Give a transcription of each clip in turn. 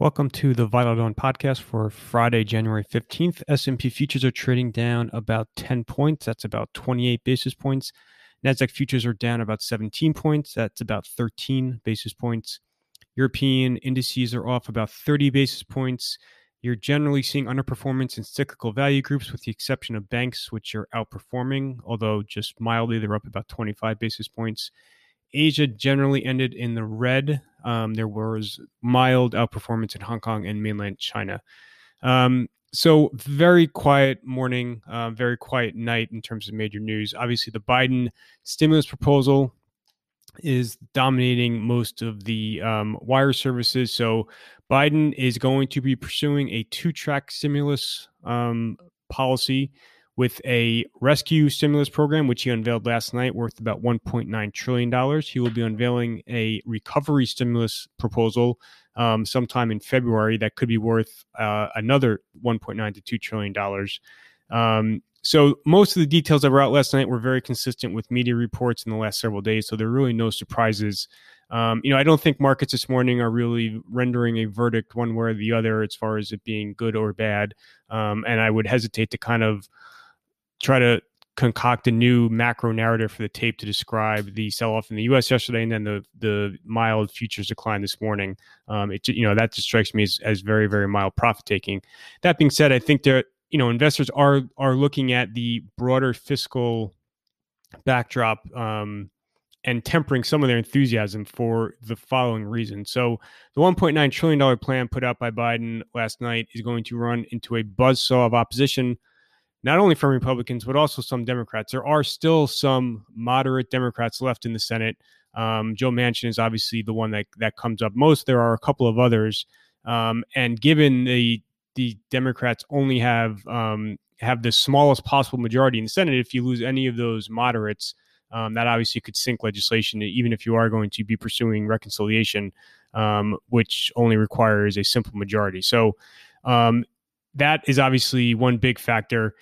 Welcome to the Vital Dawn podcast for Friday, January 15th. S&P futures are trading down about 10 points. That's about 28 basis points. Nasdaq futures are down about 17 points. That's about 13 basis points. European indices are off about 30 basis points. You're generally seeing underperformance in cyclical value groups with the exception of banks which are outperforming, although just mildly they're up about 25 basis points. Asia generally ended in the red. Um, there was mild outperformance in Hong Kong and mainland China. Um, so very quiet morning, uh, very quiet night in terms of major news. Obviously, the Biden stimulus proposal is dominating most of the um, wire services. So Biden is going to be pursuing a two-track stimulus um, policy with a rescue stimulus program, which he unveiled last night, worth about $1.9 trillion. He will be unveiling a recovery stimulus proposal um, sometime in February that could be worth uh, another $1.9 to $2 trillion. Um, so most of the details that were out last night were very consistent with media reports in the last several days. So there are really no surprises. Um, you know, I don't think markets this morning are really rendering a verdict one way or the other as far as it being good or bad. Um, and I would hesitate to kind of try to concoct a new macro narrative for the tape to describe the sell-off in the U.S. yesterday, and then the the mild futures decline this morning. Um, it you know that just strikes me as, as very very mild profit taking. That being said, I think that you know investors are are looking at the broader fiscal backdrop um, and tempering some of their enthusiasm for the following reason. So the 1.9 trillion dollar plan put out by Biden last night is going to run into a buzzsaw of opposition not only from Republicans, but also some Democrats. There are still some moderate Democrats left in the Senate. Um, Joe Manchin is obviously the one that, that comes up most. There are a couple of others. Um, and given the the Democrats only have um, have the smallest possible majority in the Senate, if you lose any of those moderates, um, that obviously could sink legislation, even if you are going to be pursuing reconciliation, um, which only requires a simple majority. So um, that is obviously one big factor.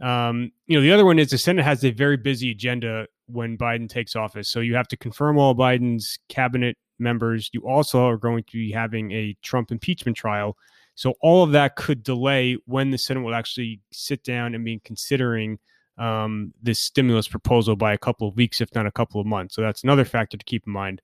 Um, you know, the other one is the Senate has a very busy agenda when Biden takes office. So you have to confirm all Biden's cabinet members. You also are going to be having a Trump impeachment trial. So all of that could delay when the Senate will actually sit down and be considering um, this stimulus proposal by a couple of weeks, if not a couple of months. So that's another factor to keep in mind.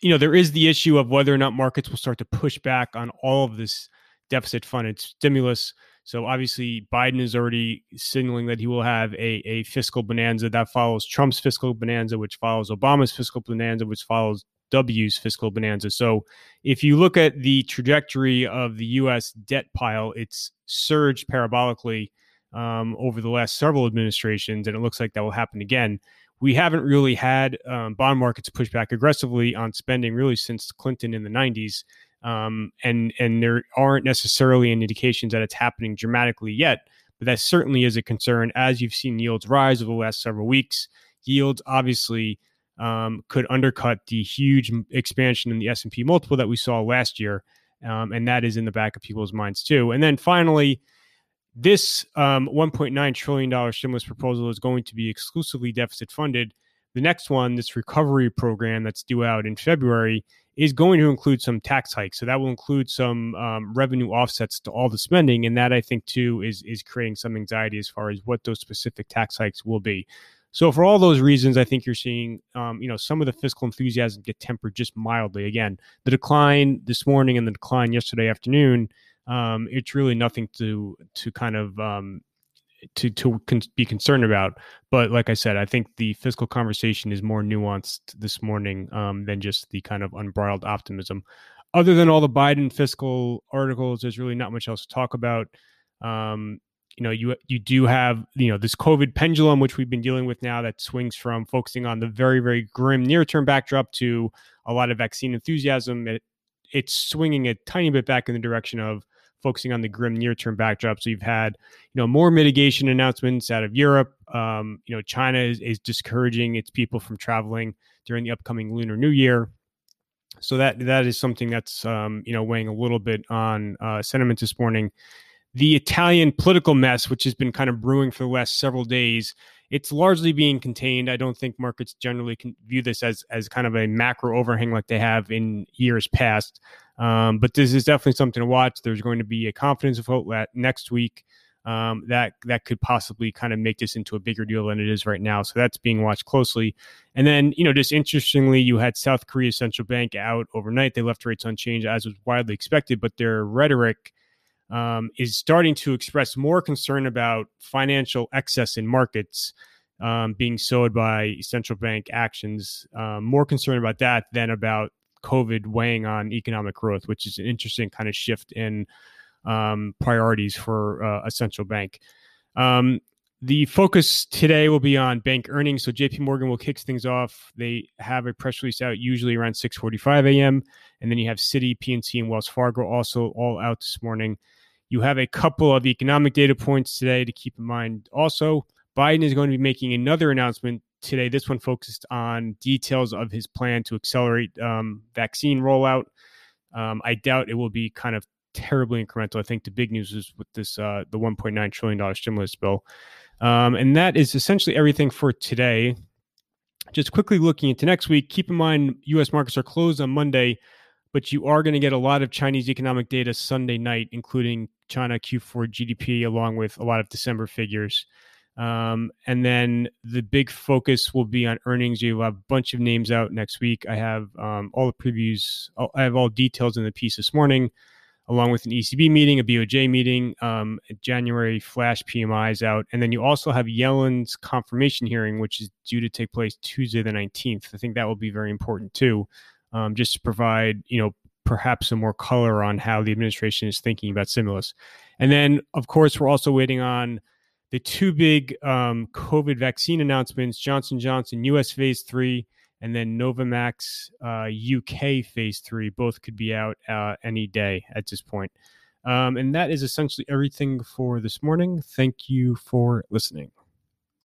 You know, there is the issue of whether or not markets will start to push back on all of this deficit funded stimulus. So obviously, Biden is already signaling that he will have a, a fiscal bonanza that follows Trump's fiscal bonanza, which follows Obama's fiscal bonanza, which follows W's fiscal bonanza. So if you look at the trajectory of the U.S. debt pile, it's surged parabolically um, over the last several administrations, and it looks like that will happen again. We haven't really had um, bond markets push back aggressively on spending really since Clinton in the 90s um, and and there aren't necessarily any indications that it's happening dramatically yet. But that certainly is a concern as you've seen yields rise over the last several weeks. Yields obviously um, could undercut the huge expansion in the S and P multiple that we saw last year, um, and that is in the back of people's minds too. And then finally. This um, $1.9 trillion stimulus proposal is going to be exclusively deficit funded. The next one, this recovery program that's due out in February, is going to include some tax hikes. So that will include some um, revenue offsets to all the spending, and that I think too is is creating some anxiety as far as what those specific tax hikes will be. So for all those reasons, I think you're seeing, um, you know, some of the fiscal enthusiasm get tempered just mildly. Again, the decline this morning and the decline yesterday afternoon, um, it's really nothing to to kind of um, to to con- be concerned about. But like I said, I think the fiscal conversation is more nuanced this morning um, than just the kind of unbridled optimism. Other than all the Biden fiscal articles, there's really not much else to talk about. Um, you know, you you do have you know this COVID pendulum, which we've been dealing with now, that swings from focusing on the very very grim near term backdrop to a lot of vaccine enthusiasm. It, it's swinging a tiny bit back in the direction of focusing on the grim near-term backdrop. So you've had, you know, more mitigation announcements out of Europe. Um, you know, China is, is discouraging its people from traveling during the upcoming Lunar New Year. So that that is something that's um, you know weighing a little bit on uh, sentiment this morning. The Italian political mess, which has been kind of brewing for the last several days, it's largely being contained. I don't think markets generally can view this as as kind of a macro overhang like they have in years past. Um, but this is definitely something to watch. There's going to be a confidence vote next week um, that that could possibly kind of make this into a bigger deal than it is right now. So that's being watched closely. And then, you know, just interestingly, you had South Korea's central bank out overnight. They left rates unchanged as was widely expected, but their rhetoric um, is starting to express more concern about financial excess in markets um, being sowed by central bank actions. Um, more concerned about that than about COVID weighing on economic growth, which is an interesting kind of shift in um, priorities for uh, a central bank. Um, the focus today will be on bank earnings. So JP Morgan will kick things off. They have a press release out usually around 6:45 a.m. And then you have Citi, PNC, and Wells Fargo also all out this morning. You have a couple of economic data points today to keep in mind. Also, Biden is going to be making another announcement today. This one focused on details of his plan to accelerate um, vaccine rollout. Um, I doubt it will be kind of terribly incremental. I think the big news is with this uh, the 1.9 trillion dollar stimulus bill, um, and that is essentially everything for today. Just quickly looking into next week, keep in mind U.S. markets are closed on Monday, but you are going to get a lot of Chinese economic data Sunday night, including China Q4 GDP, along with a lot of December figures. Um, and then the big focus will be on earnings. You have a bunch of names out next week. I have um, all the previews. I have all details in the piece this morning along with an ECB meeting, a BOJ meeting, um, January flash PMIs out, and then you also have Yellen's confirmation hearing, which is due to take place Tuesday the 19th. I think that will be very important too, um, just to provide you know perhaps some more color on how the administration is thinking about stimulus. And then, of course, we're also waiting on the two big um, COVID vaccine announcements: Johnson Johnson U.S. phase three and then Novavax uh, UK phase three. Both could be out uh, any day at this point. Um, and that is essentially everything for this morning. Thank you for listening.